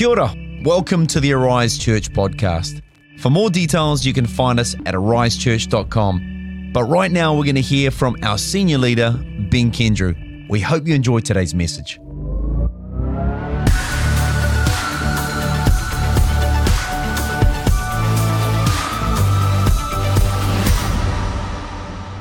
Kia ora. Welcome to the Arise Church podcast. For more details, you can find us at arisechurch.com. But right now, we're going to hear from our senior leader, Ben Kendrew. We hope you enjoy today's message.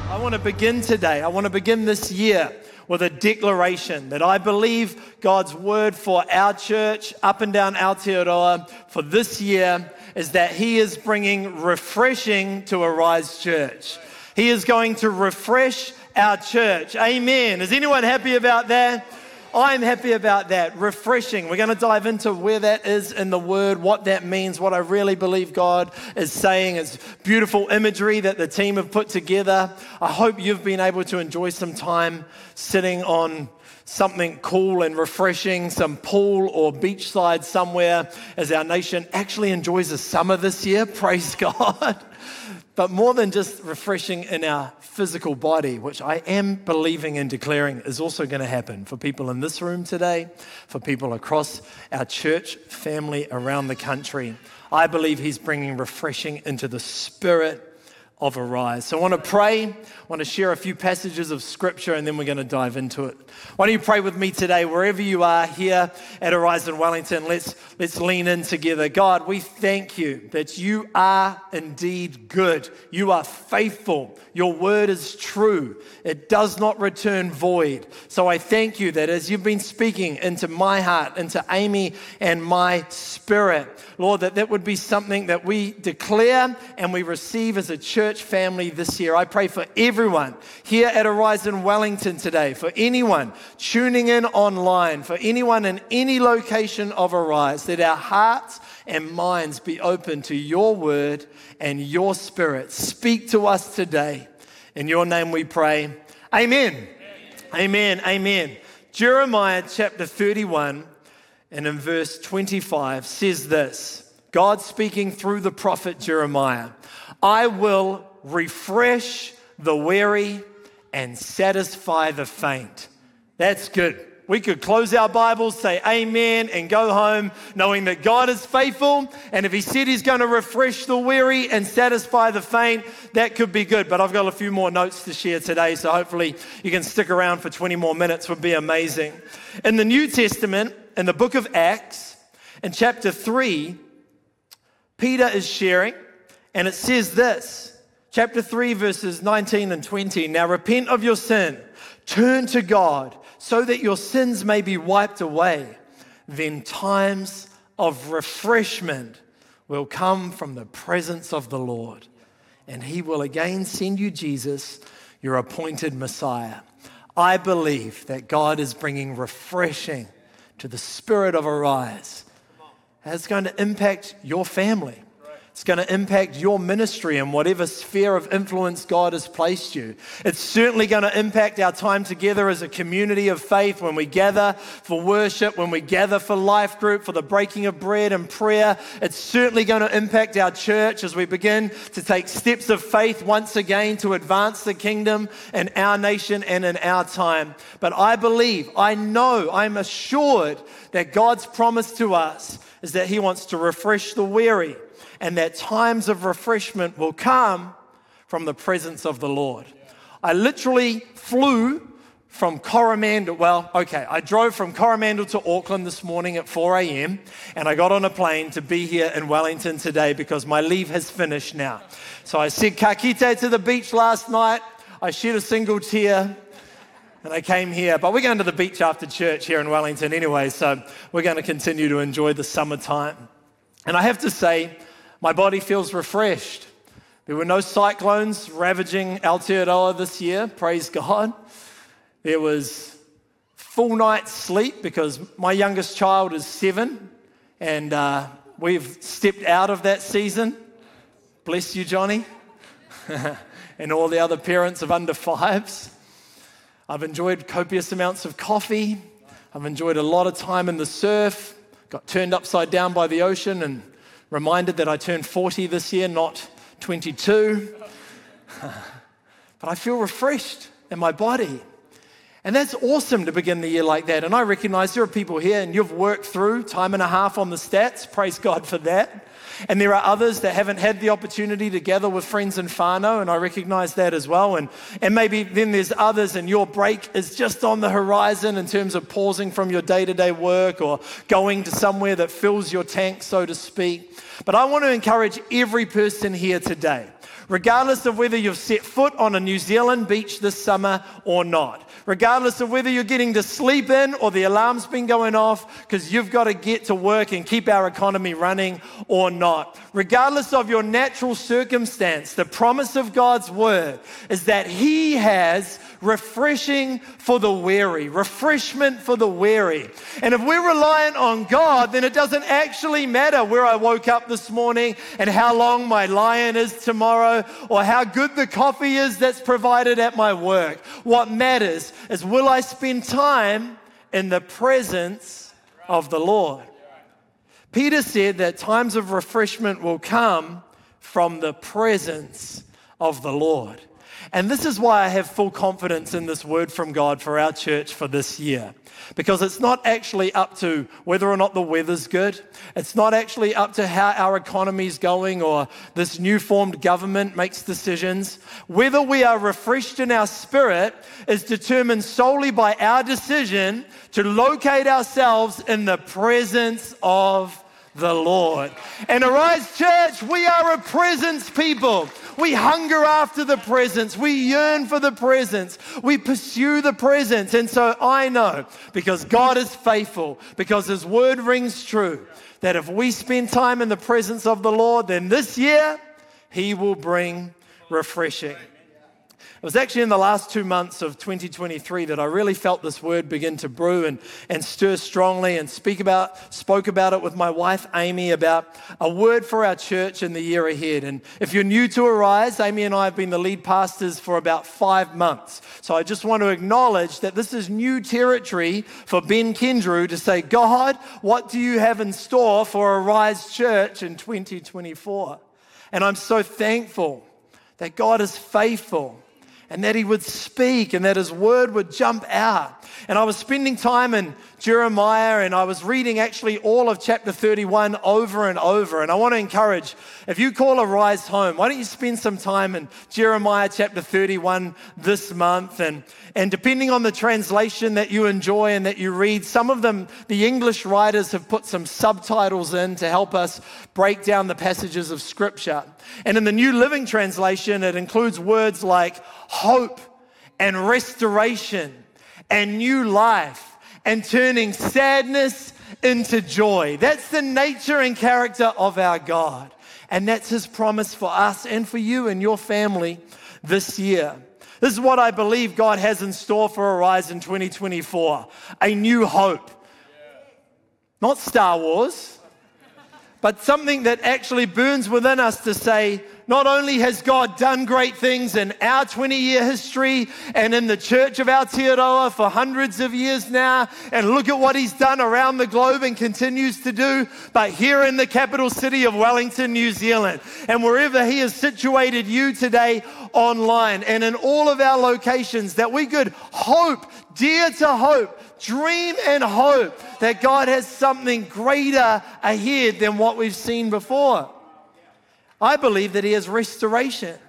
I want to begin today. I want to begin this year with a declaration that I believe God's word for our church up and down Aotearoa for this year is that He is bringing refreshing to Arise Church. He is going to refresh our church. Amen. Is anyone happy about that? I'm happy about that. Refreshing. We're going to dive into where that is in the word, what that means, what I really believe God is saying. It's beautiful imagery that the team have put together. I hope you've been able to enjoy some time sitting on something cool and refreshing, some pool or beachside somewhere as our nation actually enjoys the summer this year. Praise God. But more than just refreshing in our physical body, which I am believing and declaring is also going to happen for people in this room today, for people across our church family around the country. I believe He's bringing refreshing into the spirit of Arise. So I want to pray, I want to share a few passages of scripture, and then we're going to dive into it. Why don't you pray with me today, wherever you are here at Arise in Wellington? Let's, let's lean in together. God, we thank you that you are indeed good. You are faithful. Your word is true. It does not return void. So I thank you that as you've been speaking into my heart, into Amy and my spirit, Lord, that that would be something that we declare and we receive as a church family this year. I pray for everyone here at in Wellington today, for anyone tuning in online, for anyone in any location of Arise, that our hearts and minds be open to your word and your spirit. Speak to us today. In your name we pray. Amen. Amen. Amen. Amen. Jeremiah chapter 31 and in verse 25 says this God speaking through the prophet Jeremiah I will refresh the weary and satisfy the faint. That's good. We could close our Bibles, say amen, and go home knowing that God is faithful. And if He said He's going to refresh the weary and satisfy the faint, that could be good. But I've got a few more notes to share today, so hopefully you can stick around for 20 more minutes, would be amazing. In the New Testament, in the book of Acts, in chapter 3, Peter is sharing, and it says this chapter 3, verses 19 and 20. Now repent of your sin, turn to God, so that your sins may be wiped away. Then times of refreshment will come from the presence of the Lord, and he will again send you Jesus, your appointed Messiah. I believe that God is bringing refreshing to the spirit of Arise. It's going to impact your family. It's going to impact your ministry in whatever sphere of influence God has placed you. It's certainly going to impact our time together as a community of faith when we gather for worship, when we gather for life group, for the breaking of bread and prayer. It's certainly going to impact our church as we begin to take steps of faith once again to advance the kingdom in our nation and in our time. But I believe, I know, I'm assured that God's promise to us is that He wants to refresh the weary and that times of refreshment will come from the presence of the Lord. I literally flew from Coromandel. Well, okay, I drove from Coromandel to Auckland this morning at 4 a.m. and I got on a plane to be here in Wellington today because my leave has finished now. So I said ka kite to the beach last night. I shed a single tear and I came here. But we're going to the beach after church here in Wellington anyway, so we're going to continue to enjoy the summertime. And I have to say, my body feels refreshed. There were no cyclones ravaging Aotearoa this year, praise God. There was full night's sleep because my youngest child is seven and uh, we've stepped out of that season. Bless you, Johnny, and all the other parents of under fives. I've enjoyed copious amounts of coffee. I've enjoyed a lot of time in the surf, got turned upside down by the ocean and reminded that I turned 40 this year, not 22. but I feel refreshed in my body. And that's awesome to begin the year like that. And I recognize there are people here and you've worked through time and a half on the stats. Praise God for that. And there are others that haven't had the opportunity to gather with friends in whānau, and I recognize that as well. And, and maybe then there's others, and your break is just on the horizon in terms of pausing from your day to day work or going to somewhere that fills your tank, so to speak. But I want to encourage every person here today regardless of whether you've set foot on a New Zealand beach this summer or not regardless of whether you're getting to sleep in or the alarm's been going off because you've got to get to work and keep our economy running or not. Regardless of your natural circumstance, the promise of God's word is that He has refreshing for the weary, refreshment for the weary. And if we're reliant on God, then it doesn't actually matter where I woke up this morning and how long my lion is tomorrow or how good the coffee is that's provided at my work. What matters is will I spend time in the presence of the Lord? Peter said that times of refreshment will come from the presence of the Lord. And this is why I have full confidence in this word from God for our church for this year. Because it's not actually up to whether or not the weather's good. It's not actually up to how our economy's going or this new formed government makes decisions. Whether we are refreshed in our spirit is determined solely by our decision to locate ourselves in the presence of the Lord. And Arise Church, we are a presence people. We hunger after the presence. We yearn for the presence. We pursue the presence. And so I know because God is faithful, because His word rings true, that if we spend time in the presence of the Lord, then this year He will bring refreshing. It was actually in the last two months of 2023 that I really felt this word begin to brew and, and stir strongly and speak about, spoke about it with my wife, Amy, about a word for our church in the year ahead. And if you're new to Arise, Amy and I have been the lead pastors for about five months. So I just want to acknowledge that this is new territory for Ben Kendrew to say, God, what do you have in store for Arise Church in 2024? And I'm so thankful that God is faithful and that he would speak and that his word would jump out. And I was spending time in Jeremiah and I was reading actually all of chapter 31 over and over. And I want to encourage, if you call Arise home, why don't you spend some time in Jeremiah chapter 31 this month? And, and depending on the translation that you enjoy and that you read, some of them, the English writers have put some subtitles in to help us break down the passages of scripture. And in the New Living Translation, it includes words like hope and restoration and new life and turning sadness into joy. That's the nature and character of our God. And that's his promise for us and for you and your family this year. This is what I believe God has in store for Arise in 2024 a new hope. Not Star Wars but something that actually burns within us to say, not only has God done great things in our 20 year history and in the church of Aotearoa for hundreds of years now, and look at what he's done around the globe and continues to do, but here in the capital city of Wellington, New Zealand, and wherever he has situated you today online and in all of our locations, that we could hope, dear to hope, dream and hope that God has something greater ahead than what we've seen before. I believe that He has restoration.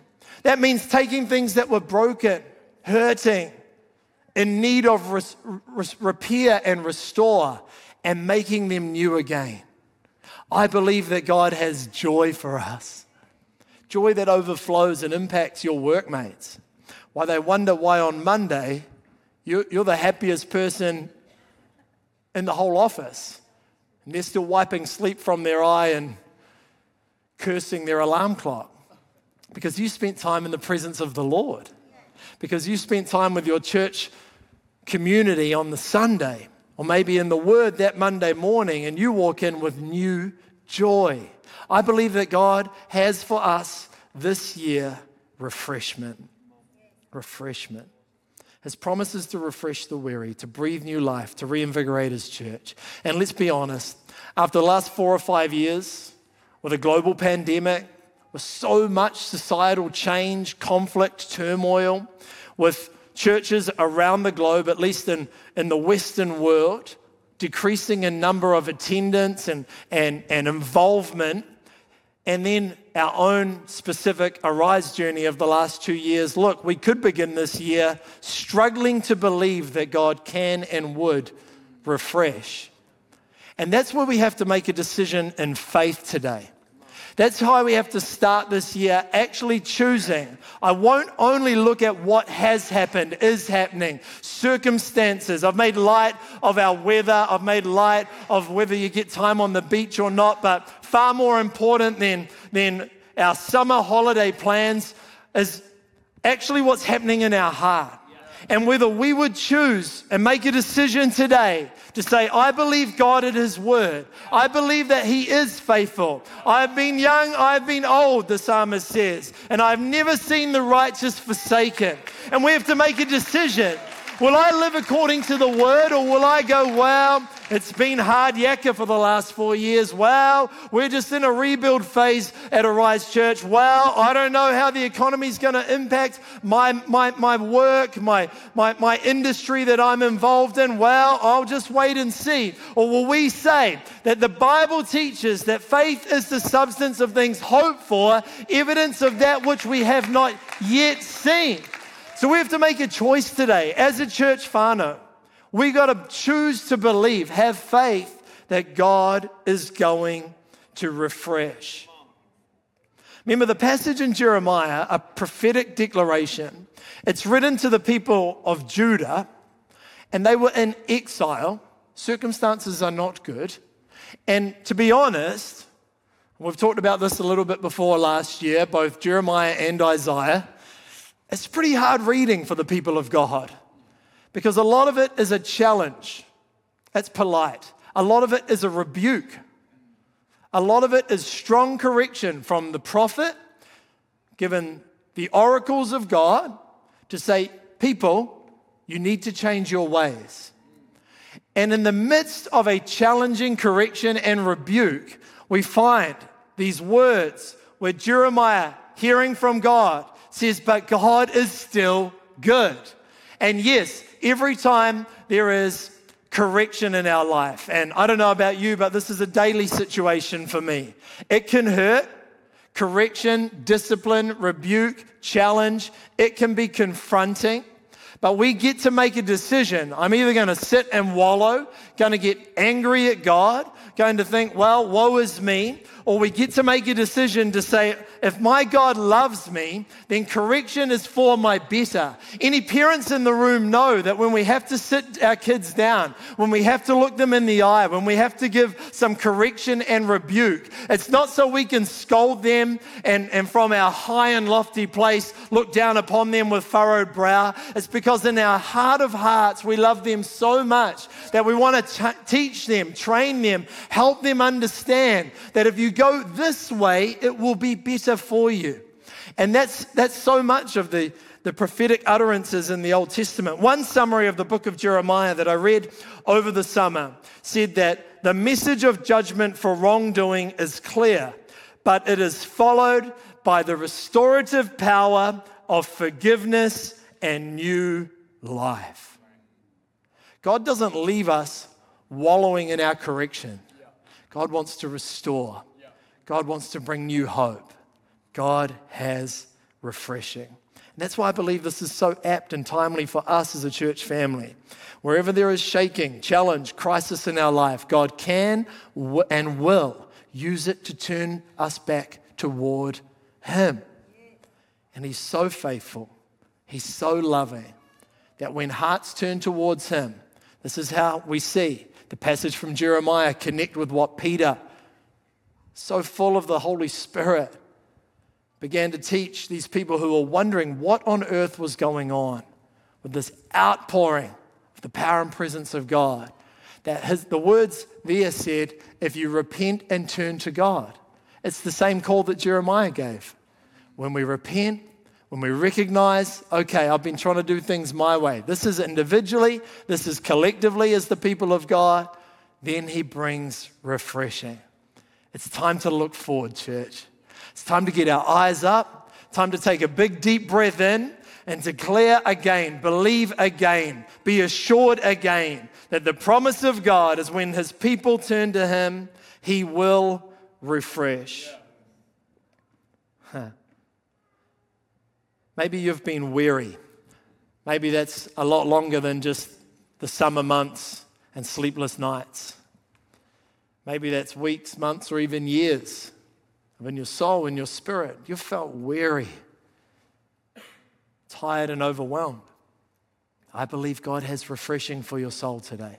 That means taking things that were broken, hurting, in need of res- res- repair and restore, and making them new again. I believe that God has joy for us. Joy that overflows and impacts your workmates. Why they wonder why on Monday you're the happiest person in the whole office. And they're still wiping sleep from their eye and cursing their alarm clock because you spent time in the presence of the Lord, because you spent time with your church community on the Sunday, or maybe in the Word that Monday morning, and you walk in with new joy. I believe that God has for us this year refreshment. Refreshment. His promises to refresh the weary, to breathe new life, to reinvigorate his church. And let's be honest, after the last four or five years, with a global pandemic, with so much societal change, conflict, turmoil, with churches around the globe, at least in, in the Western world, decreasing in number of attendance and, and, and involvement. And then our own specific Arise journey of the last two years. Look, we could begin this year struggling to believe that God can and would refresh. And that's where we have to make a decision in faith today. That's why we have to start this year actually choosing. I won't only look at what has happened, is happening, circumstances. I've made light of our weather, I've made light of whether you get time on the beach or not, but far more important than, than our summer holiday plans is actually what's happening in our heart and whether we would choose and make a decision today to say, I believe God at His word. I believe that He is faithful. I have been young, I have been old, the psalmist says, and I've never seen the righteous forsaken. And we have to make a decision. Will I live according to the word or will I go, well, it's been hard yakka for the last four years. Well, we're just in a rebuild phase at Arise Church. Well, I don't know how the economy is going to impact my, my, my work, my, my, my industry that I'm involved in. Well, I'll just wait and see. Or will we say that the Bible teaches that faith is the substance of things hoped for, evidence of that which we have not yet seen? So we have to make a choice today. As a church whānau, we got to choose to believe, have faith that God is going to refresh. Remember the passage in Jeremiah, a prophetic declaration. It's written to the people of Judah, and they were in exile. Circumstances are not good. And to be honest, we've talked about this a little bit before last year, both Jeremiah and Isaiah. It's pretty hard reading for the people of God because a lot of it is a challenge. That's polite. A lot of it is a rebuke. A lot of it is strong correction from the prophet, given the oracles of God, to say, people, you need to change your ways. And in the midst of a challenging correction and rebuke, we find these words where Jeremiah, hearing from God, says, But God is still good. And yes, every time there is correction in our life, and I don't know about you, but this is a daily situation for me. It can hurt. Correction, discipline, rebuke, challenge, it can be confronting. But we get to make a decision. I'm either going to sit and wallow, going to get angry at God, going to think, well, woe is me, or we get to make a decision to say, if my God loves me, then correction is for my better. Any parents in the room know that when we have to sit our kids down, when we have to look them in the eye, when we have to give some correction and rebuke, it's not so we can scold them and, and from our high and lofty place look down upon them with furrowed brow. It's because in our heart of hearts, we love them so much that we want to t- teach them, train them, help them understand that if you go this way, it will be better for you. And that's, that's so much of the, the prophetic utterances in the Old Testament. One summary of the book of Jeremiah that I read over the summer said that the message of judgment for wrongdoing is clear, but it is followed by the restorative power of forgiveness and new life. God doesn't leave us wallowing in our correction. God wants to restore. God wants to bring new hope. God has refreshing. And that's why I believe this is so apt and timely for us as a church family. Wherever there is shaking, challenge, crisis in our life, God can and will use it to turn us back toward Him. And He's so faithful, He's so loving that when hearts turn towards Him, this is how we see the passage from Jeremiah connect with what Peter, so full of the Holy Spirit, began to teach these people who were wondering what on earth was going on with this outpouring of the power and presence of God. That his, the words there said, if you repent and turn to God. It's the same call that Jeremiah gave. When we repent, when we recognize, okay, I've been trying to do things my way. This is individually, this is collectively as the people of God. Then he brings refreshing. It's time to look forward, church. It's time to get our eyes up. Time to take a big, deep breath in and declare again, believe again, be assured again that the promise of God is when his people turn to him, he will refresh. Huh. Maybe you've been weary. Maybe that's a lot longer than just the summer months and sleepless nights. Maybe that's weeks, months, or even years in your soul, in your spirit. You've felt weary, tired, and overwhelmed. I believe God has refreshing for your soul today.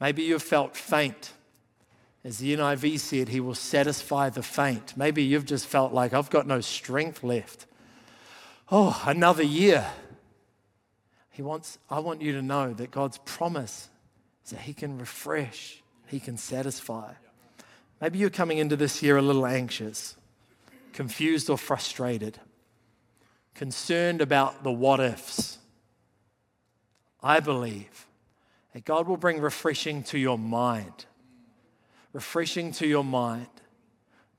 Maybe you've felt faint. As the NIV said, He will satisfy the faint. Maybe you've just felt like, I've got no strength left. Oh, another year. He wants, I want you to know that God's promise is that He can refresh, He can satisfy. Maybe you're coming into this year a little anxious, confused, or frustrated, concerned about the what ifs. I believe that God will bring refreshing to your mind. Refreshing to your mind.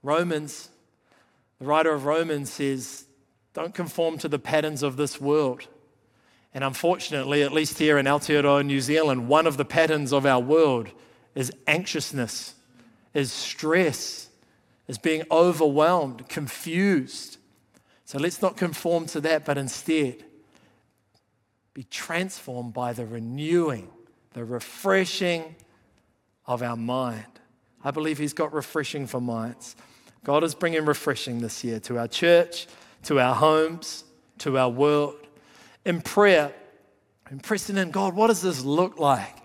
Romans, the writer of Romans says, don't conform to the patterns of this world. And unfortunately, at least here in Aotearoa, New Zealand, one of the patterns of our world is anxiousness, is stress, is being overwhelmed, confused. So let's not conform to that, but instead be transformed by the renewing, the refreshing of our mind. I believe He's got refreshing for minds. God is bringing refreshing this year to our church, to our homes, to our world. In prayer, in pressing in, God, what does this look like?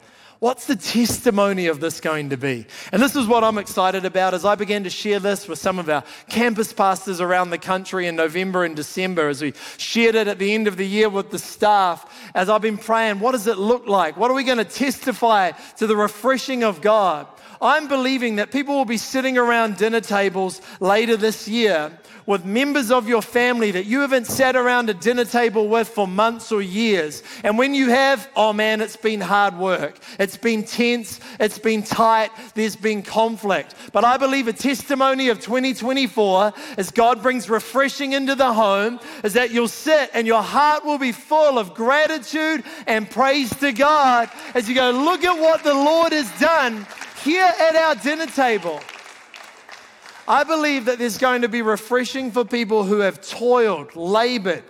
What's the testimony of this going to be? And this is what I'm excited about as I began to share this with some of our campus pastors around the country in November and December, as we shared it at the end of the year with the staff. As I've been praying, what does it look like? What are we going to testify to the refreshing of God? I'm believing that people will be sitting around dinner tables later this year with members of your family that you haven't sat around a dinner table with for months or years. And when you have, oh man, it's been hard work. It's been tense. It's been tight. There's been conflict. But I believe a testimony of 2024 as God brings refreshing into the home is that you'll sit and your heart will be full of gratitude and praise to God as you go, look at what the Lord has done here at our dinner table. I believe that there's going to be refreshing for people who have toiled, labored,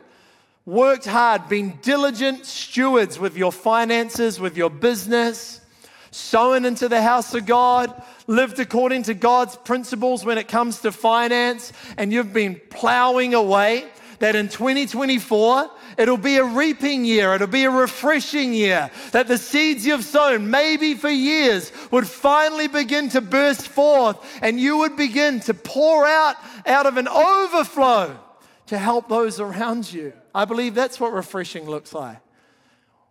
worked hard, been diligent stewards with your finances, with your business, sown into the house of God, lived according to God's principles when it comes to finance, and you've been plowing away. That in 2024, It'll be a reaping year. It'll be a refreshing year. That the seeds you've sown, maybe for years, would finally begin to burst forth and you would begin to pour out out of an overflow to help those around you. I believe that's what refreshing looks like.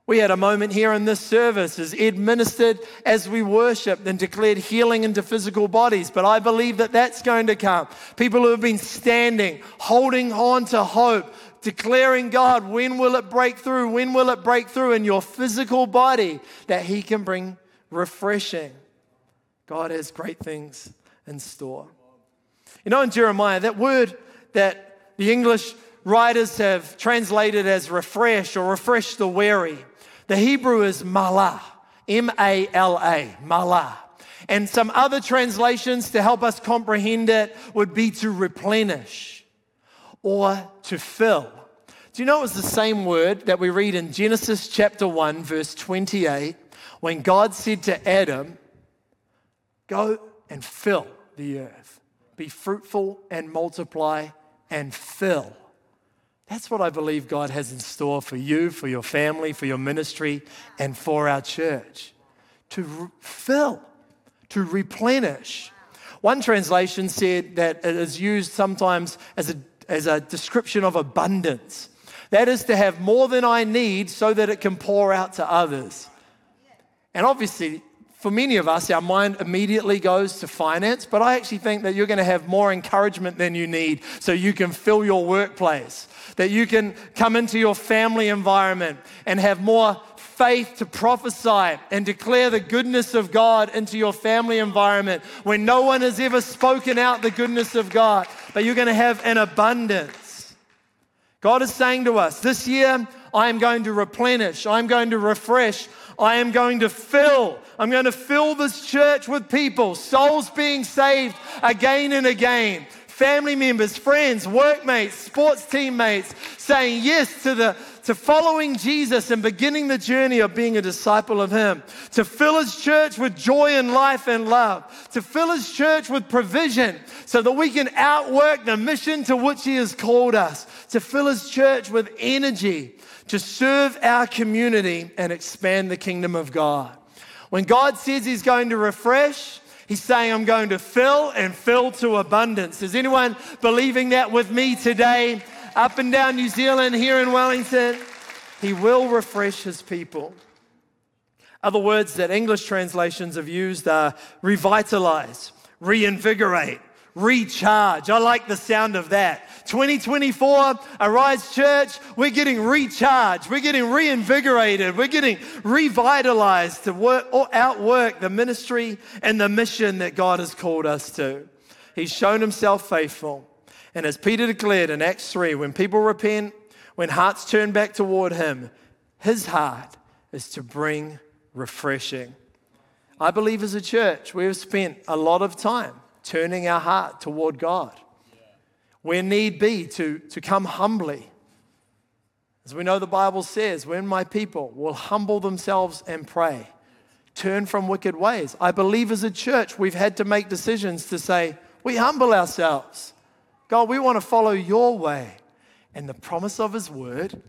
We had a moment here in this service as Ed ministered as we worshiped and declared healing into physical bodies. But I believe that that's going to come. People who have been standing, holding on to hope, declaring, God, when will it break through? When will it break through in your physical body that He can bring refreshing? God has great things in store. You know, in Jeremiah, that word that the English writers have translated as refresh or refresh the weary, the Hebrew is malah, M A L A, malah. And some other translations to help us comprehend it would be to replenish or to fill. Do you know it was the same word that we read in Genesis chapter 1, verse 28, when God said to Adam, Go and fill the earth, be fruitful and multiply and fill. That's what I believe God has in store for you, for your family, for your ministry, and for our church. To fill, to replenish. One translation said that it is used sometimes as a as a description of abundance. That is to have more than I need so that it can pour out to others. And obviously, for many of us, our mind immediately goes to finance, but I actually think that you're going to have more encouragement than you need so you can fill your workplace, that you can come into your family environment and have more faith to prophesy and declare the goodness of God into your family environment when no one has ever spoken out the goodness of God, but you're going to have an abundance. God is saying to us, this year, I am going to replenish, I'm going to refresh, I am going to fill. I'm going to fill this church with people, souls being saved again and again family members, friends, workmates, sports teammates saying yes to the to following Jesus and beginning the journey of being a disciple of him, to fill his church with joy and life and love, to fill his church with provision so that we can outwork the mission to which he has called us, to fill his church with energy to serve our community and expand the kingdom of God. When God says he's going to refresh, He's saying, I'm going to fill and fill to abundance. Is anyone believing that with me today? Up and down New Zealand, here in Wellington, He will refresh His people. Other words that English translations have used are revitalize, reinvigorate, recharge. I like the sound of that. 2024, Arise Church, we're getting recharged, we're getting reinvigorated, we're getting revitalized to work or outwork the ministry and the mission that God has called us to. He's shown himself faithful. And as Peter declared in Acts 3, when people repent, when hearts turn back toward him, his heart is to bring refreshing. I believe as a church, we have spent a lot of time turning our heart toward God where need be, to, to come humbly. As we know, the Bible says, when my people will humble themselves and pray, turn from wicked ways. I believe as a church, we've had to make decisions to say, we humble ourselves. God, we want to follow your way. And the promise of his word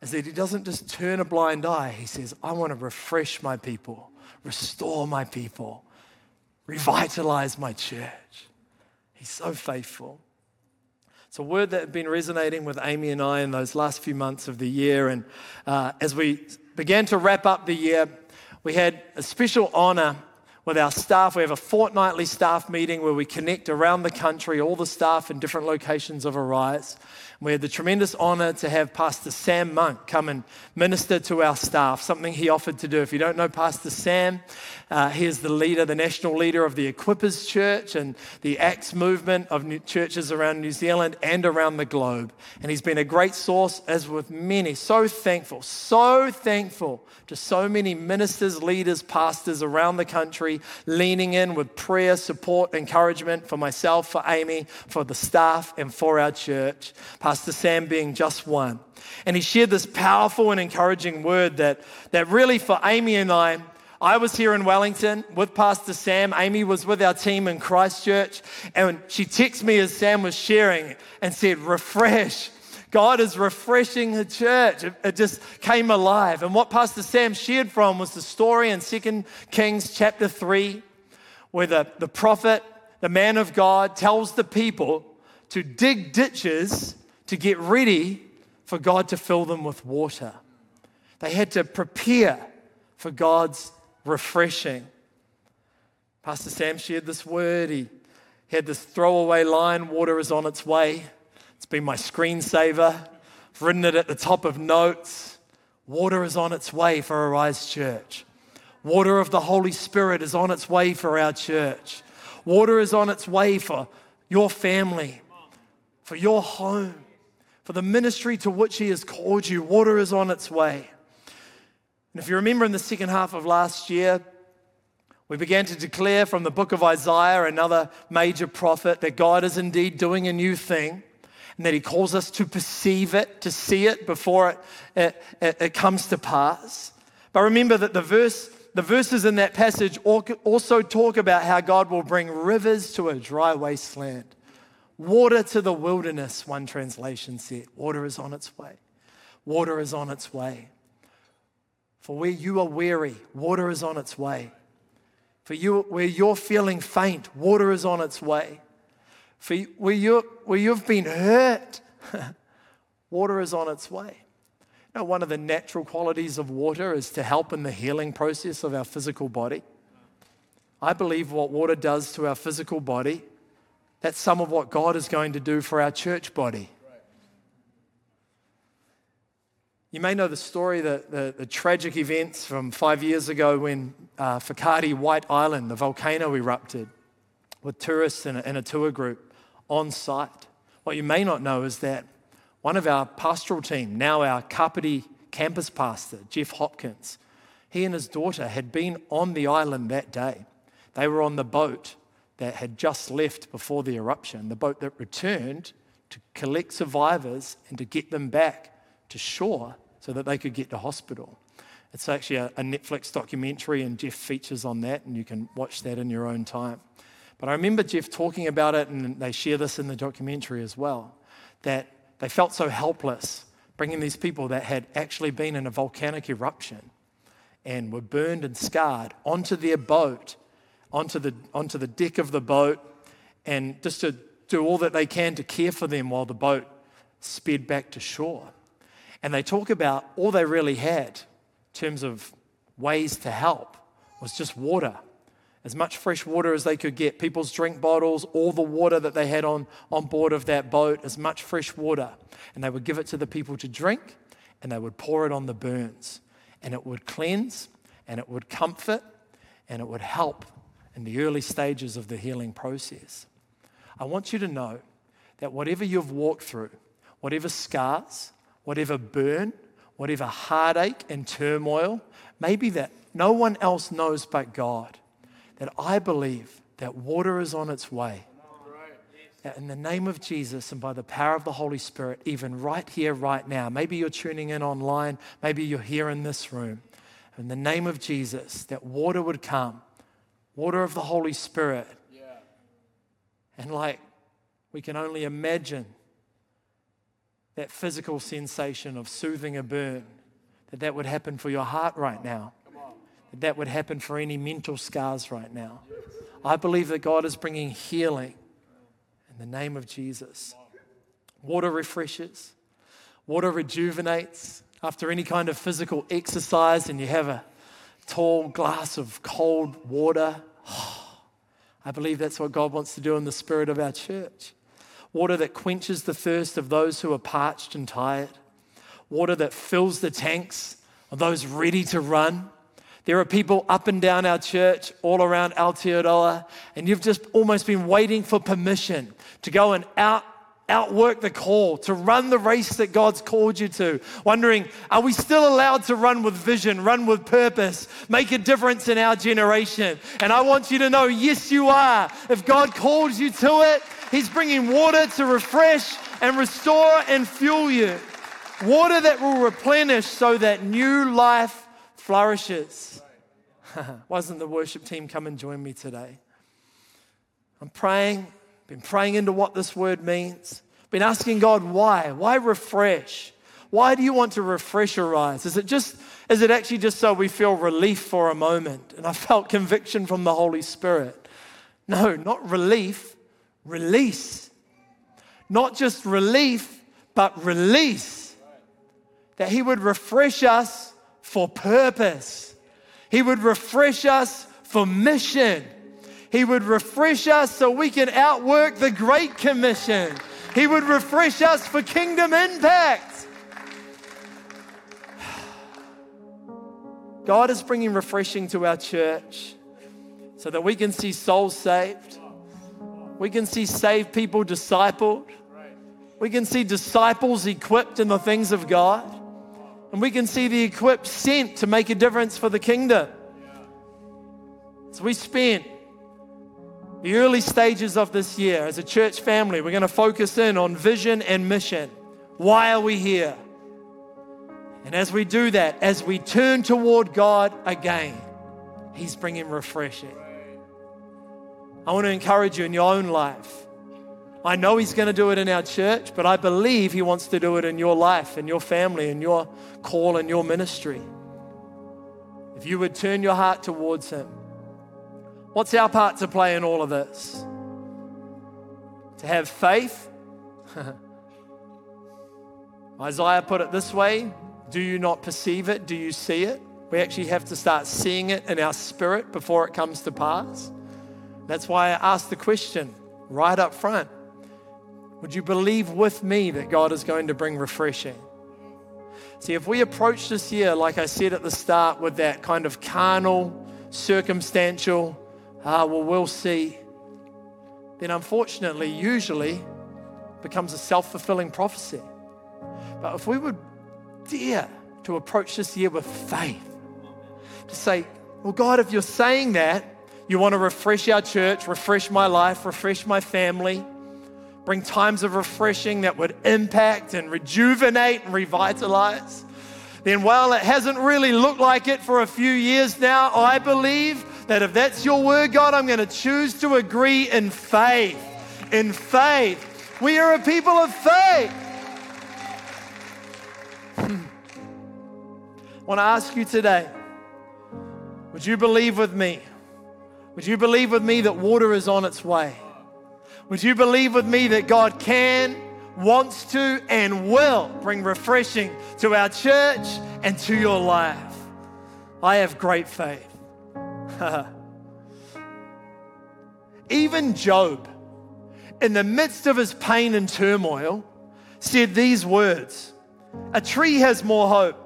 is that he doesn't just turn a blind eye. He says, I want to refresh my people, restore my people, revitalize my church. He's so faithful. It's a word that had been resonating with Amy and I in those last few months of the year. And uh, as we began to wrap up the year, we had a special honor with our staff. We have a fortnightly staff meeting where we connect around the country, all the staff in different locations of Arise. We had the tremendous honor to have Pastor Sam Monk come and minister to our staff, something he offered to do. If you don't know Pastor Sam, uh, he is the leader, the national leader of the Equippers Church and the Acts movement of churches around New Zealand and around the globe. And he's been a great source, as with many. So thankful, so thankful to so many ministers, leaders, pastors around the country leaning in with prayer, support, encouragement for myself, for Amy, for the staff, and for our church. Pastor Sam being just one. And he shared this powerful and encouraging word that, that really for Amy and I, I was here in Wellington with Pastor Sam. Amy was with our team in Christchurch. And she texted me as Sam was sharing and said, Refresh. God is refreshing the church. It, it, just came alive. And what Pastor Sam shared from was the story in 2 Kings chapter 3, where the, the prophet, the man of God, tells the people to dig ditches to get ready for God to fill them with water. They had to prepare for God's refreshing. Pastor Sam shared this word. He had this throwaway line water is on its way. It's been my screensaver. I've written it at the top of notes. Water is on its way for Arise Church. Water of the Holy Spirit is on its way for our church. Water is on its way for your family, for your home for the ministry to which He has called you. Water is on its way. And if you remember in the second half of last year, we began to declare from the book of Isaiah, another major prophet, that God is indeed doing a new thing and that He calls us to perceive it, to see it before it, it, it comes to pass. But remember that the verse the verses in that passage also talk about how God will bring rivers to a dry wasteland. Water to the wilderness, one translation said. Water is on its way. Water is on its way. For where you are weary, water is on its way. For you, where you're feeling faint, water is on its way. For where, you where you've been hurt, water is on its way. Now, one of the natural qualities of water is to help in the healing process of our physical body. I believe what water does to our physical body that's some of what God is going to do for our church body. You may know the story, the, the, the tragic events from five years ago when uh, Whakaari White Island, the volcano erupted with tourists and a tour group on site. What you may not know is that one of our pastoral team, now our Kapiti campus pastor, Jeff Hopkins, he and his daughter had been on the island that day. They were on the boat that had just left before the eruption, the boat that returned to collect survivors and to get them back to shore so that they could get to hospital. It's actually a, a, Netflix documentary, and Jeff features on that, and you can watch that in your own time. But I remember Jeff talking about it, and they share this in the documentary as well, that they felt so helpless bringing these people that had actually been in a volcanic eruption and were burned and scarred onto their boat, onto the, onto the deck of the boat, and just to do all that they can to care for them while the boat sped back to shore. And they talk about all they really had in terms of ways to help was just water. As much fresh water as they could get, people's drink bottles, all the water that they had on, on board of that boat, as much fresh water. And they would give it to the people to drink, and they would pour it on the burns. And it would cleanse, and it would comfort, and it would help in the early stages of the healing process. I want you to know that whatever you've walked through, whatever scars, whatever burn, whatever heartache and turmoil, maybe that no one else knows but God, that I believe that water is on its way. In the name of Jesus and by the power of the Holy Spirit, even right here, right now, maybe you're tuning in online, maybe you're here in this room, in the name of Jesus, that water would come, water of the Holy Spirit. Yeah. And like we can only imagine that physical sensation of soothing a burn, that that would happen for your heart right now, that would happen for any mental scars right now. I believe that God is bringing healing in the name of Jesus. Water refreshes, water rejuvenates. After any kind of physical exercise, and you have a tall glass of cold water, I believe that's what God wants to do in the spirit of our church water that quenches the thirst of those who are parched and tired, water that fills the tanks of those ready to run. There are people up and down our church, all around Aotearoa, and you've just almost been waiting for permission to go and out, outwork the call, to run the race that God's called you to. Wondering, are we still allowed to run with vision, run with purpose, make a difference in our generation? And I want you to know, yes, you are. If God calls you to it, He's bringing water to refresh and restore and fuel you. Water that will replenish so that new life flourishes. Why doesn't the worship team come and join me today? I'm praying, been praying into what this word means, been asking God why. Why refresh? Why do you want to refresh Arise? Is it just is it actually just so we feel relief for a moment? And I felt conviction from the Holy Spirit. No, not relief, release. Not just relief, but release. That He would refresh us for purpose. He would refresh us for mission. He would refresh us so we can outwork the Great Commission. He would refresh us for kingdom impact. God is bringing refreshing to our church so that we can see souls saved we can see saved people discipled. We can see disciples equipped in the things of God. And we can see the equipped sent to make a difference for the kingdom. So we spent the early stages of this year as a church family. We're going to focus in on vision and mission. Why are we here? And as we do that, as we turn toward God again, He's bringing refreshing. I want to encourage you in your own life. I know He's going to do it in our church, but I believe He wants to do it in your life, in your family, in your call, in your ministry. If you would turn your heart towards Him, what's our part to play in all of this? To have faith. Isaiah put it this way Do you not perceive it? Do you see it? We actually have to start seeing it in our spirit before it comes to pass. That's why I asked the question right up front Would you believe with me that God is going to bring refreshing? See, if we approach this year, like I said at the start, with that kind of carnal, circumstantial, ah, well, we'll see, then unfortunately, usually becomes a self fulfilling prophecy. But if we would dare to approach this year with faith, to say, well, God, if you're saying that, you want to refresh our church, refresh my life, refresh my family, bring times of refreshing that would impact and rejuvenate and revitalize, then while it hasn't really looked like it for a few years now, I believe that if that's your word, God, I'm going to choose to agree in faith. In faith. We are a people of faith. I want to ask you today would you believe with me? Would you believe with me that water is on its way? Would you believe with me that God can, wants to, and will bring refreshing to our church and to your life? I have great faith. Even Job, in the midst of his pain and turmoil, said these words A tree has more hope.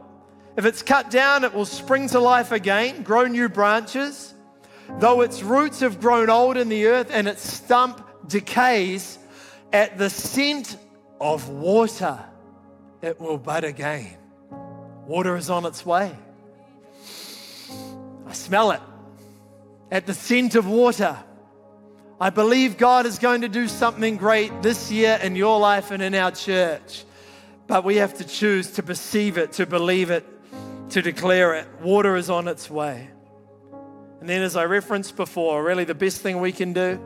If it's cut down, it will spring to life again, grow new branches. Though its roots have grown old in the earth and its stump decays, at the scent of water, it will bud again. Water is on its way. I smell it. At the scent of water, I believe God is going to do something great this year in your life and in our church. But we have to choose to perceive it, to believe it, to declare it. Water is on its way. And then, as I referenced before, really the best thing we can do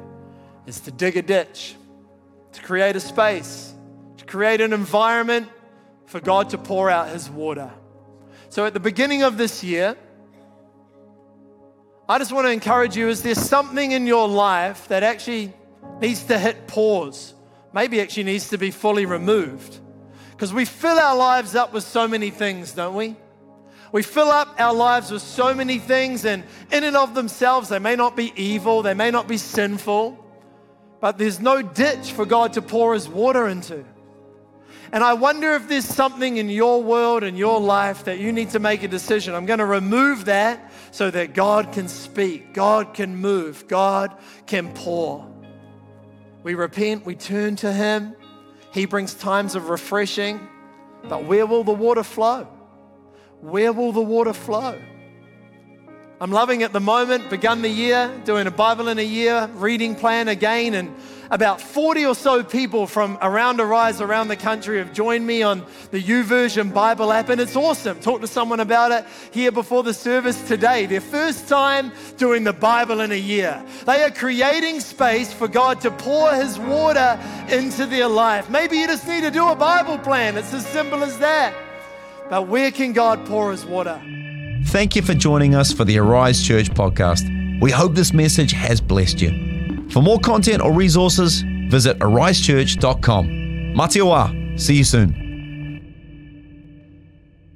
is to dig a ditch, to create a space, to create an environment for God to pour out His water. So, at the beginning of this year, I just want to encourage you is there something in your life that actually needs to hit pause? Maybe actually needs to be fully removed. Because we fill our lives up with so many things, don't we? We fill up our lives with so many things, and in and of themselves, they may not be evil, they may not be sinful, but there's no ditch for God to pour His water into. And I wonder if there's something in your world and your life that you need to make a decision. I'm going to remove that so that God can speak, God can move, God can pour. We repent, we turn to Him. He brings times of refreshing, but where will the water flow? where will the water flow? I'm loving at the moment, begun the year, doing a Bible in a year, reading plan again, and about 40 or so people from around Arise, around the country, have joined me on the YouVersion Bible app, and it's awesome. Talk to someone about it here before the service today. Their first time doing the Bible in a year. They are creating space for God to pour His water into their life. Maybe you just need to do a Bible plan. It's as simple as that. But where can God pour His water? Thank you for joining us for the Arise Church podcast. We hope this message has blessed you. For more content or resources, visit arisechurch.com. Matiwa. See you soon.